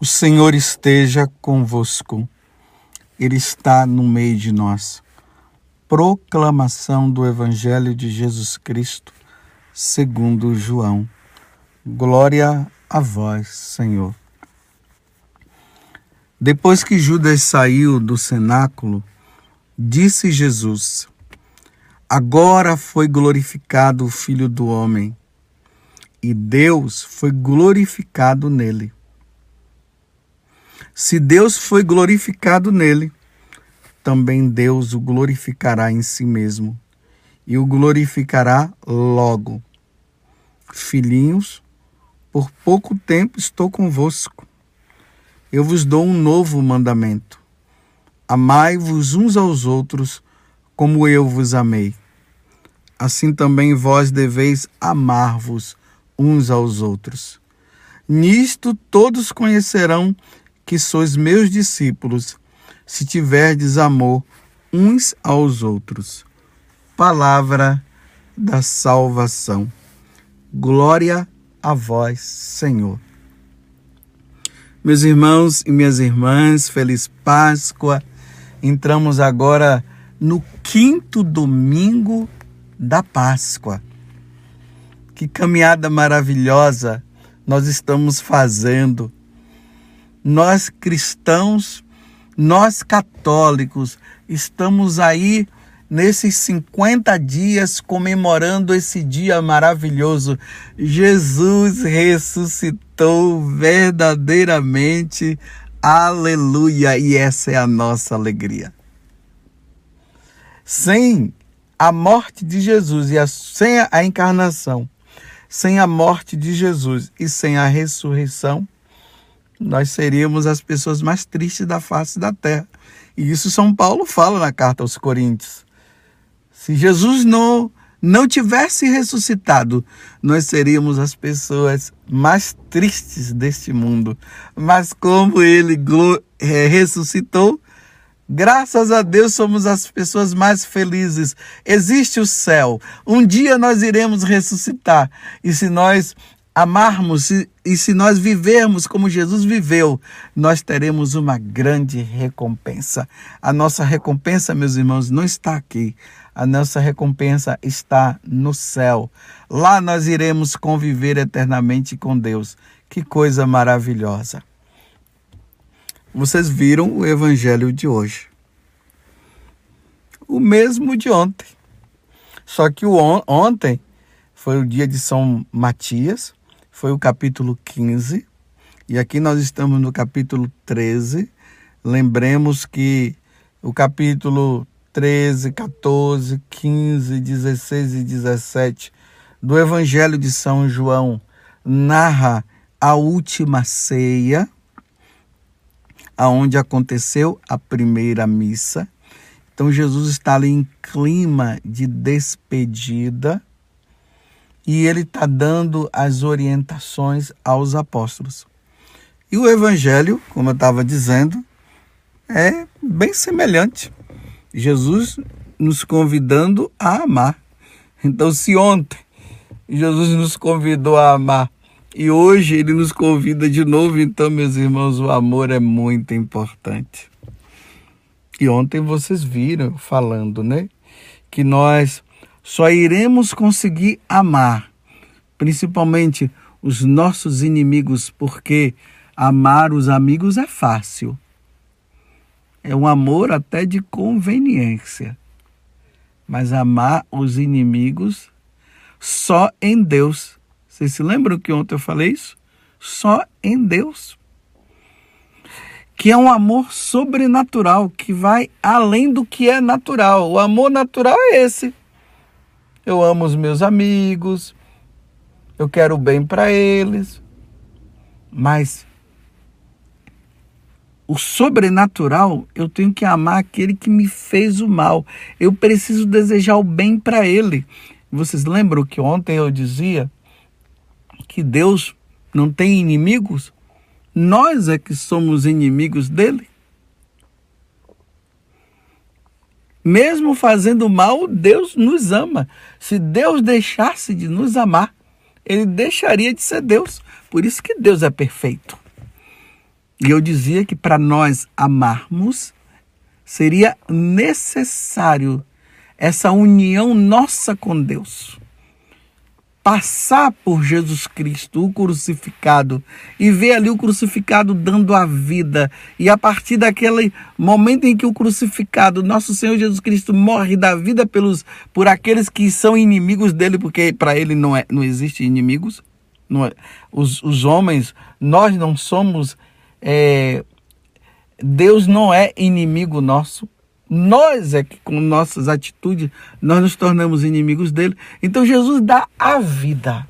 O Senhor esteja convosco, Ele está no meio de nós. Proclamação do Evangelho de Jesus Cristo, segundo João. Glória a vós, Senhor. Depois que Judas saiu do cenáculo, disse Jesus: Agora foi glorificado o Filho do Homem, e Deus foi glorificado nele. Se Deus foi glorificado nele, também Deus o glorificará em si mesmo e o glorificará logo. Filhinhos, por pouco tempo estou convosco. Eu vos dou um novo mandamento. Amai-vos uns aos outros como eu vos amei. Assim também vós deveis amar-vos uns aos outros. Nisto todos conhecerão que sois meus discípulos, se tiverdes amor uns aos outros. Palavra da salvação. Glória a vós, Senhor. Meus irmãos e minhas irmãs, feliz Páscoa. Entramos agora no quinto domingo da Páscoa. Que caminhada maravilhosa nós estamos fazendo nós cristãos, nós católicos, estamos aí nesses 50 dias comemorando esse dia maravilhoso. Jesus ressuscitou verdadeiramente. Aleluia! E essa é a nossa alegria. Sem a morte de Jesus e a, sem a encarnação, sem a morte de Jesus e sem a ressurreição, nós seríamos as pessoas mais tristes da face da terra. E isso São Paulo fala na carta aos Coríntios. Se Jesus não não tivesse ressuscitado, nós seríamos as pessoas mais tristes deste mundo. Mas como ele é, ressuscitou, graças a Deus somos as pessoas mais felizes. Existe o céu. Um dia nós iremos ressuscitar. E se nós amarmos e se nós vivermos como Jesus viveu, nós teremos uma grande recompensa. A nossa recompensa, meus irmãos, não está aqui. A nossa recompensa está no céu. Lá nós iremos conviver eternamente com Deus. Que coisa maravilhosa. Vocês viram o evangelho de hoje. O mesmo de ontem. Só que on ontem foi o dia de São Matias, foi o capítulo 15, e aqui nós estamos no capítulo 13. Lembremos que o capítulo 13, 14, 15, 16 e 17 do Evangelho de São João narra a última ceia, aonde aconteceu a primeira missa. Então Jesus está ali em clima de despedida e ele está dando as orientações aos apóstolos. E o evangelho, como eu estava dizendo, é bem semelhante. Jesus nos convidando a amar. Então, se ontem Jesus nos convidou a amar e hoje ele nos convida de novo, então, meus irmãos, o amor é muito importante. E ontem vocês viram falando, né? Que nós só iremos conseguir amar, principalmente os nossos inimigos, porque amar os amigos é fácil. É um amor até de conveniência. Mas amar os inimigos só em Deus. Vocês se lembram que ontem eu falei isso? Só em Deus. Que é um amor sobrenatural, que vai além do que é natural. O amor natural é esse eu amo os meus amigos, eu quero o bem para eles, mas o sobrenatural, eu tenho que amar aquele que me fez o mal. Eu preciso desejar o bem para ele. Vocês lembram que ontem eu dizia que Deus não tem inimigos? Nós é que somos inimigos dele. Mesmo fazendo mal, Deus nos ama. Se Deus deixasse de nos amar, ele deixaria de ser Deus. Por isso que Deus é perfeito. E eu dizia que para nós amarmos, seria necessário essa união nossa com Deus passar por Jesus Cristo, o crucificado, e ver ali o crucificado dando a vida. E a partir daquele momento em que o crucificado, nosso Senhor Jesus Cristo, morre da vida pelos, por aqueles que são inimigos dele, porque para ele não, é, não existe inimigos. Não é, os, os homens, nós não somos. É, Deus não é inimigo nosso. Nós é que com nossas atitudes nós nos tornamos inimigos dele. Então Jesus dá a vida.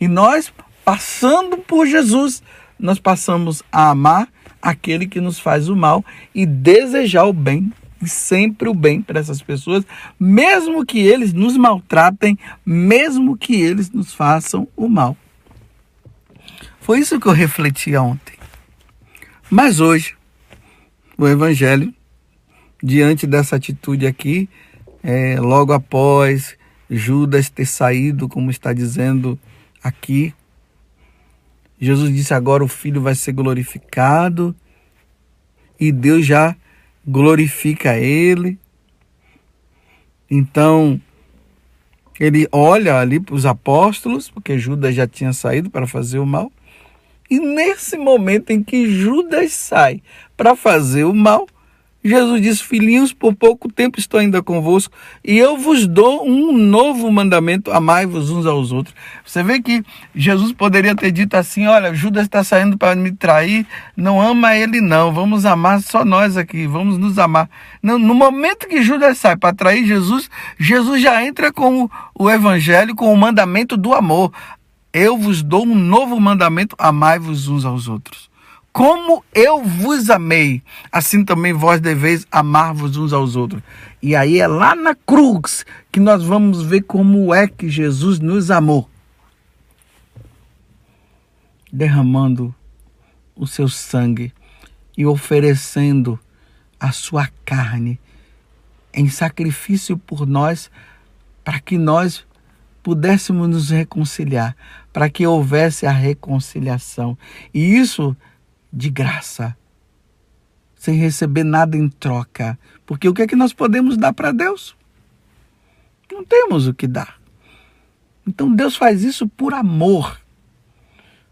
E nós, passando por Jesus, nós passamos a amar aquele que nos faz o mal e desejar o bem, e sempre o bem para essas pessoas, mesmo que eles nos maltratem, mesmo que eles nos façam o mal. Foi isso que eu refleti ontem. Mas hoje, o Evangelho diante dessa atitude aqui, é, logo após Judas ter saído, como está dizendo aqui, Jesus disse: agora o Filho vai ser glorificado e Deus já glorifica ele. Então, ele olha ali para os apóstolos, porque Judas já tinha saído para fazer o mal. E nesse momento em que Judas sai para fazer o mal, Jesus disse: Filhinhos, por pouco tempo estou ainda convosco, e eu vos dou um novo mandamento: amai-vos uns aos outros. Você vê que Jesus poderia ter dito assim: Olha, Judas está saindo para me trair, não ama ele, não, vamos amar só nós aqui, vamos nos amar. No, momento que Judas sai para trair Jesus, Jesus já entra com o, o evangelho, com o mandamento do amor. Eu vos dou um novo mandamento: amai-vos uns aos outros. Como eu vos amei, assim também vós deveis amar-vos uns aos outros. E aí é lá na cruz que nós vamos ver como é que Jesus nos amou. Derramando o seu sangue e oferecendo a sua carne em sacrifício por nós, para que nós pudéssemos nos reconciliar, para que houvesse a reconciliação. E isso de graça, sem receber nada em troca. Porque o que é que nós podemos dar para Deus? Não temos o que dar. Então Deus faz isso por amor.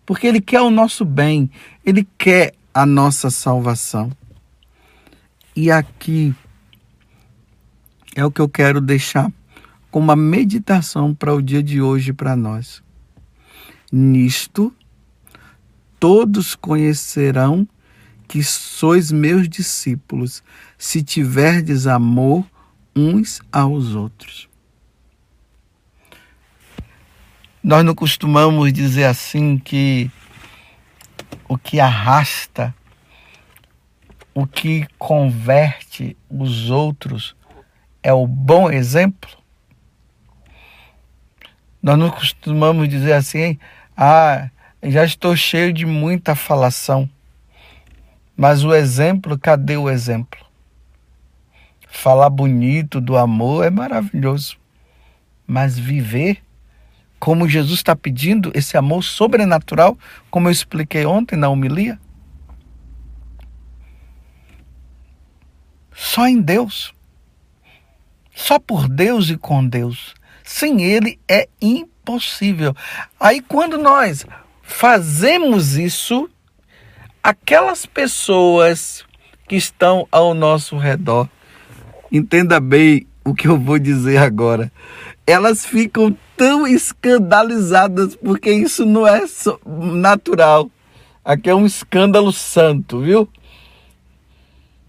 Porque Ele quer o nosso bem, Ele quer a nossa salvação. E aqui é o que eu quero deixar como uma meditação para o dia de hoje para nós. Nisto todos conhecerão que sois meus discípulos, se tiverdes amor uns aos outros. Nós não costumamos dizer assim que o que arrasta, o que converte os outros é o bom exemplo. Nós não costumamos dizer assim, ah, já estou cheio de muita falação. Mas o exemplo, cadê o exemplo? Falar bonito do amor é maravilhoso. Mas viver como Jesus está pedindo, esse amor sobrenatural, como eu expliquei ontem na homilia? Só em Deus. Só por Deus e com Deus. Sem Ele é impossível. Aí quando nós fazemos isso, aquelas pessoas que estão ao nosso redor, entenda bem o que eu vou dizer agora, elas ficam tão escandalizadas porque isso não é natural. Aqui é um escândalo santo, viu?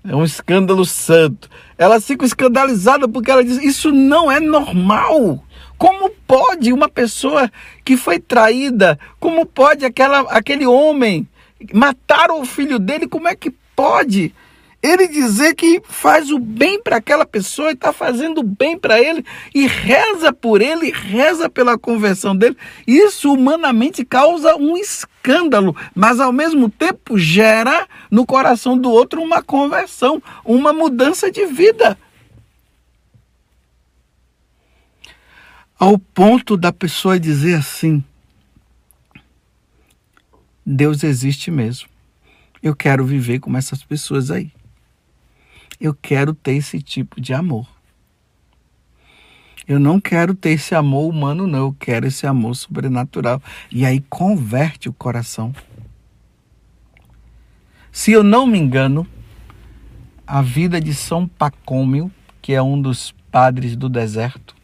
É um escândalo santo. Elas ficam escandalizadas porque ela diz: Isso não é normal. Como pode uma pessoa que foi traída, como pode aquela, aquele homem matar o filho dele? Como é que pode? Ele dizer que faz o bem para aquela pessoa e está fazendo bem para ele e reza por ele, reza pela conversão dele. Isso humanamente causa um escândalo, mas ao mesmo tempo gera no coração do outro uma conversão, uma mudança de vida. Ao ponto da pessoa dizer assim: Deus existe mesmo. Eu quero viver como essas pessoas aí. Eu quero ter esse tipo de amor. Eu não quero ter esse amor humano, não. Eu quero esse amor sobrenatural. E aí converte o coração. Se eu não me engano, a vida de São Pacômio, que é um dos padres do deserto,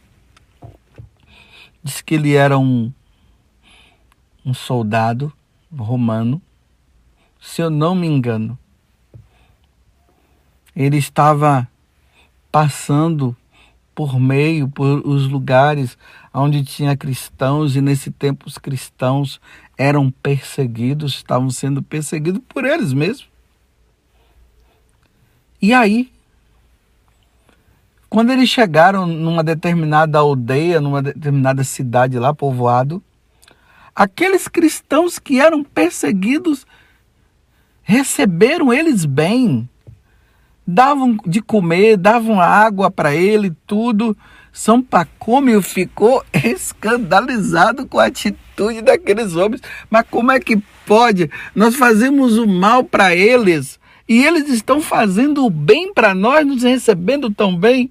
diz que ele era um, um soldado romano se eu não me engano. Ele estava passando por meio, por os lugares onde tinha cristãos, e nesse tempo os cristãos eram perseguidos, estavam sendo perseguidos por eles mesmos. E aí, quando eles chegaram numa determinada aldeia, numa determinada cidade lá, povoado, aqueles cristãos que eram perseguidos receberam eles bem, davam de comer, davam água para ele, tudo. São Pacômio ficou escandalizado com a atitude daqueles homens. Mas como é que pode? Nós fazemos o mal para eles e eles estão fazendo o bem para nós, nos recebendo tão bem.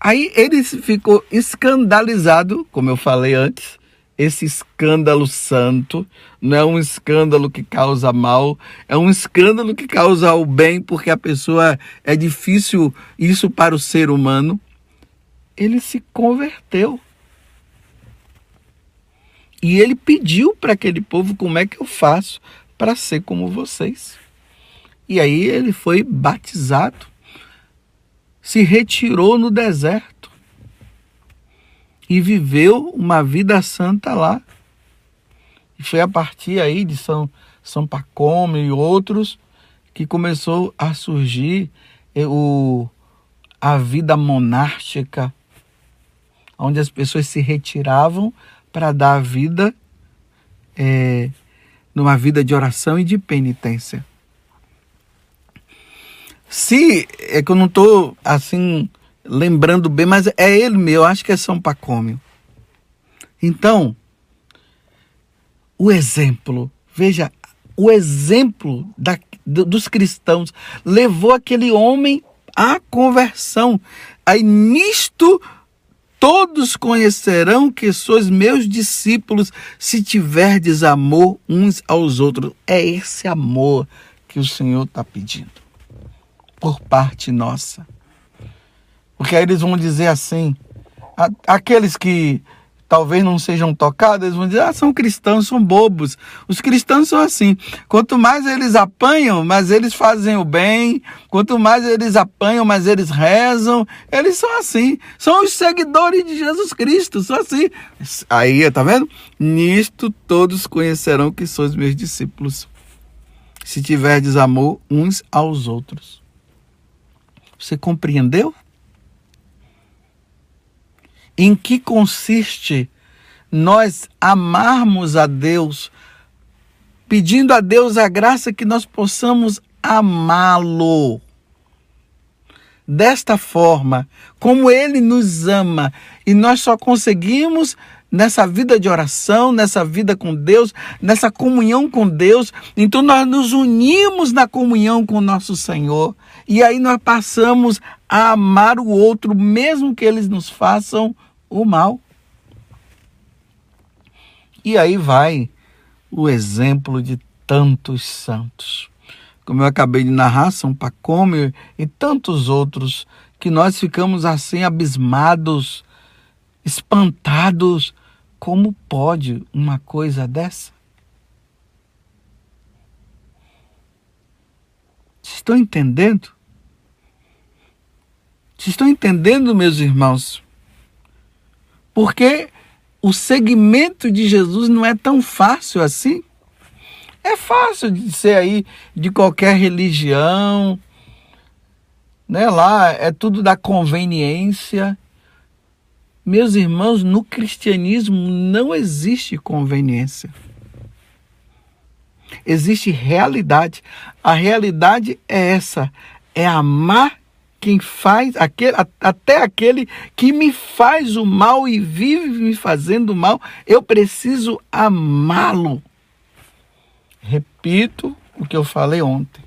Aí ele ficou escandalizado, como eu falei antes, esse escândalo santo não é um escândalo que causa mal, é um escândalo que causa o bem, porque a pessoa é difícil isso para o ser humano. Ele se converteu. E ele pediu para aquele povo como é que eu faço para ser como vocês. E aí ele foi batizado, se retirou no deserto e viveu uma vida santa lá. E foi a partir aí de São, São Pacome e outros que começou a surgir eh, o, a vida monástica, onde as pessoas se retiravam para dar a vida é, numa vida de oração e de penitência. Se é que eu não estou assim lembrando bem, mas é ele meu, eu acho que é São Pacômio. Então, o exemplo, veja, o exemplo da, dos cristãos levou aquele homem à conversão. Aí nisto todos conhecerão que sois meus discípulos se tiverdes amor uns aos outros. É esse amor que o Senhor está pedindo por parte nossa. Porque aí eles vão dizer assim, aqueles que talvez não sejam tocados, eles vão dizer, ah, são cristãos, são bobos. Os cristãos são assim. Quanto mais eles apanham, mais eles fazem o bem. Quanto mais eles apanham, mais eles rezam. Eles são assim. São os seguidores de Jesus Cristo, são assim. Aí, tá vendo? Nisto todos conhecerão que sois meus discípulos. Se tiverdes amor uns aos outros. Você compreendeu? em que consiste nós amarmos a Deus, pedindo a Deus a graça que nós possamos amá-lo. Desta forma, como Ele nos ama, e nós só conseguimos nessa vida de oração, nessa vida com Deus, nessa comunhão com Deus. Então nós nos unimos na comunhão com o nosso Senhor e aí nós passamos a amar o outro, mesmo que eles nos façam o mal. E aí vai o exemplo de tantos santos. Como eu acabei de narrar, São Pacômio e tantos outros, que nós ficamos assim abismados, espantados. Como pode uma coisa dessa? Vocês estão entendendo? Vocês estão entendendo, meus irmãos? Porque o segmento de Jesus não é tão fácil assim. É fácil de ser aí de qualquer religião, né? Lá é tudo da conveniência. Meus irmãos, no cristianismo não existe conveniência. Existe realidade. A realidade é essa: é amar quem faz, aquele, até aquele que me faz o mal e vive me fazendo mal, eu preciso amá-lo. Repito o que eu falei ontem.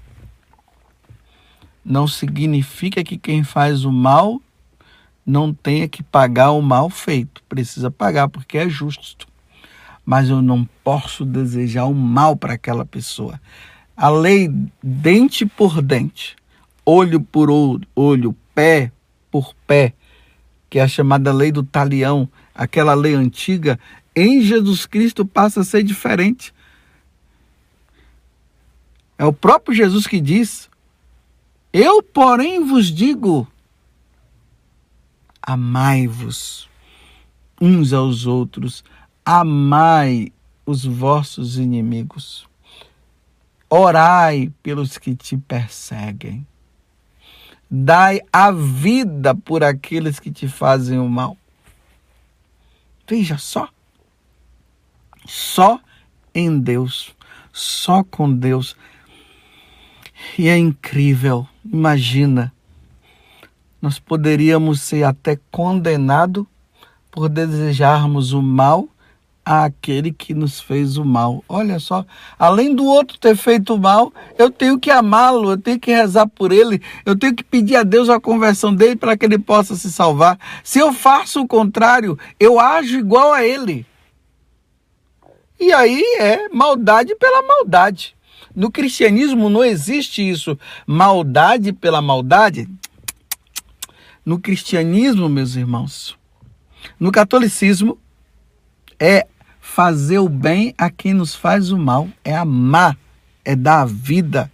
Não significa que quem faz o mal não tenha que pagar o mal feito. Precisa pagar porque é justo. Mas eu não posso desejar o mal para aquela pessoa. A lei dente por dente, olho por olho, pé por pé, que é a chamada lei do talião, aquela lei antiga, em Jesus Cristo passa a ser diferente. É o próprio Jesus que diz: Eu, porém, vos digo: amai-vos uns aos outros, amai os vossos inimigos, orai pelos que te perseguem, dai a vida por aqueles que te fazem o mal. Veja só, só em Deus, só com Deus. E é incrível, imagina, nós poderíamos ser até condenados por desejarmos o mal àquele que nos fez o mal. Olha só, além do outro ter feito o mal, eu tenho que amá-lo, eu tenho que rezar por ele, eu tenho que pedir a Deus a conversão dele para que ele possa se salvar. Se eu faço o contrário, eu ajo igual a ele. E aí é maldade pela maldade. No cristianismo não existe isso. Maldade pela maldade. No cristianismo, meus irmãos, no catolicismo, é fazer o bem a quem nos faz o mal, é amar, é dar a vida,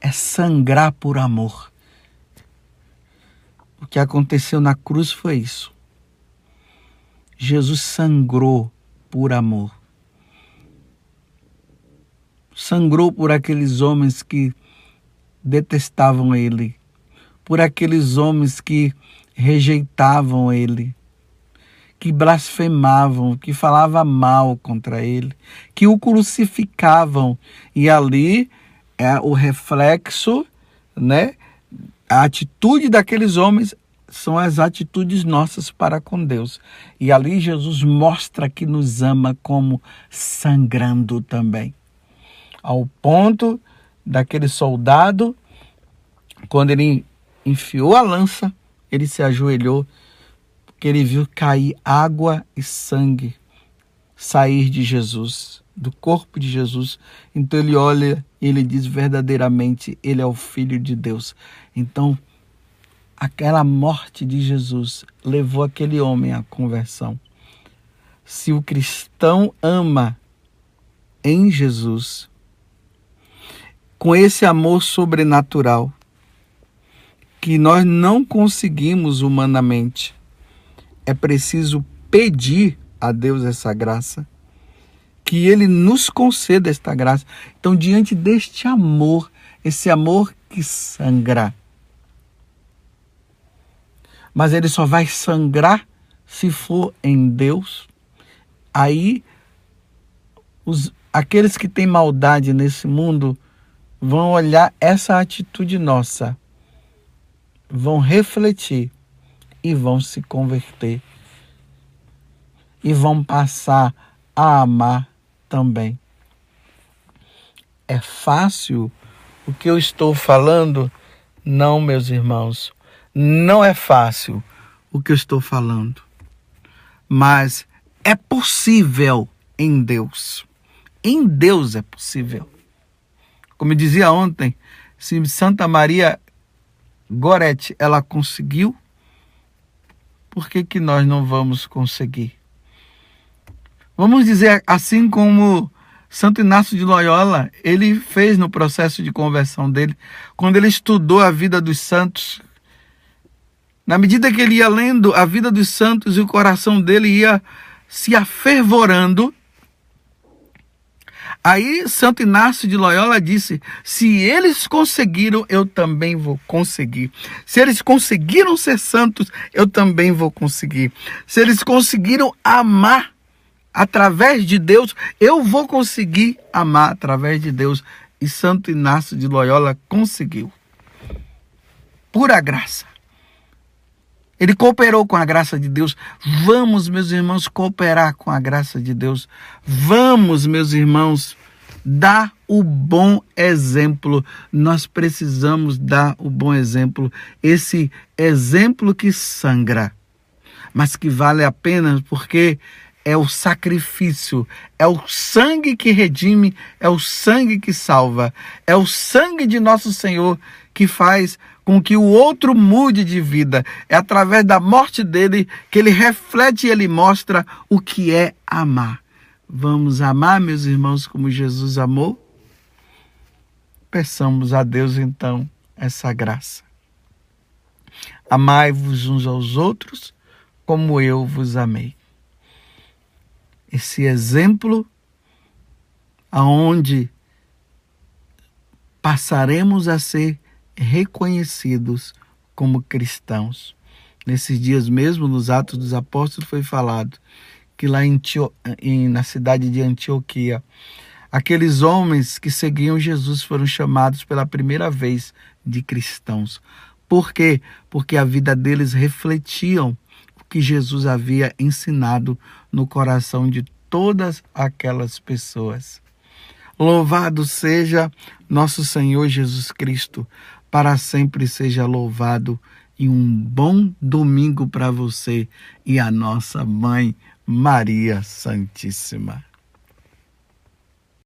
é sangrar por amor. O que aconteceu na cruz foi isso. Jesus sangrou por amor sangrou por aqueles homens que detestavam ele, por aqueles homens que rejeitavam ele, que blasfemavam, que falavam mal contra ele, que o crucificavam. E ali é o reflexo, né? A atitude daqueles homens são as atitudes nossas para com Deus. E ali Jesus mostra que nos ama como sangrando também ao ponto daquele soldado, quando ele enfiou a lança, ele se ajoelhou, porque ele viu cair água e sangue sair de Jesus, do corpo de Jesus. Então ele olha e ele diz verdadeiramente, ele é o filho de Deus. Então, aquela morte de Jesus levou aquele homem à conversão. Se o cristão ama em Jesus, com esse amor sobrenatural que nós não conseguimos humanamente. É preciso pedir a Deus essa graça, que Ele nos conceda esta graça. Então, diante deste amor, esse amor que sangra, mas ele só vai sangrar se for em Deus. Aí, os, aqueles que têm maldade nesse mundo vão olhar essa atitude nossa, vão refletir e vão se converter e vão passar a amar também. É fácil o que eu estou falando? Não, meus irmãos, não é fácil o que eu estou falando. Mas é possível em Deus. Em Deus é possível. Como eu dizia ontem, se Santa Maria Goretti ela conseguiu, por que, que nós não vamos conseguir? Vamos dizer assim como Santo Inácio de Loyola, ele fez no processo de conversão dele, quando ele estudou a vida dos santos. Na medida que ele ia lendo a vida dos santos e o coração dele ia se afervorando, Aí Santo Inácio de Loyola disse: se eles conseguiram, eu também vou conseguir. Se eles conseguiram ser santos, eu também vou conseguir. Se eles conseguiram amar através de Deus, eu vou conseguir amar através de Deus. E Santo Inácio de Loyola conseguiu. Pura graça. Ele cooperou com a graça de Deus. Vamos, meus irmãos, cooperar com a graça de Deus. Vamos, meus irmãos, dar o bom exemplo. Nós precisamos dar o bom exemplo. Esse exemplo que sangra, mas que vale a pena porque é o sacrifício, é o sangue que redime, é o sangue que salva, é o sangue de nosso Senhor que faz com que o outro mude de vida. É através da morte dele que ele reflete e ele mostra o que é amar. Vamos amar, meus irmãos, como Jesus amou? Peçamos a Deus então essa graça. Amai-vos uns aos outros como eu vos amei. Esse exemplo aonde passaremos a ser reconhecidos como cristãos. Nesses dias mesmo, nos Atos dos Apóstolos, foi falado que lá em, em, na cidade de Antioquia, aqueles homens que seguiam Jesus foram chamados pela primeira vez de cristãos. Por quê? Porque a vida deles refletiam o que Jesus havia ensinado no coração de todas aquelas pessoas. Louvado seja nosso Senhor Jesus Cristo, para sempre seja louvado e um bom domingo para você e a nossa mãe Maria Santíssima.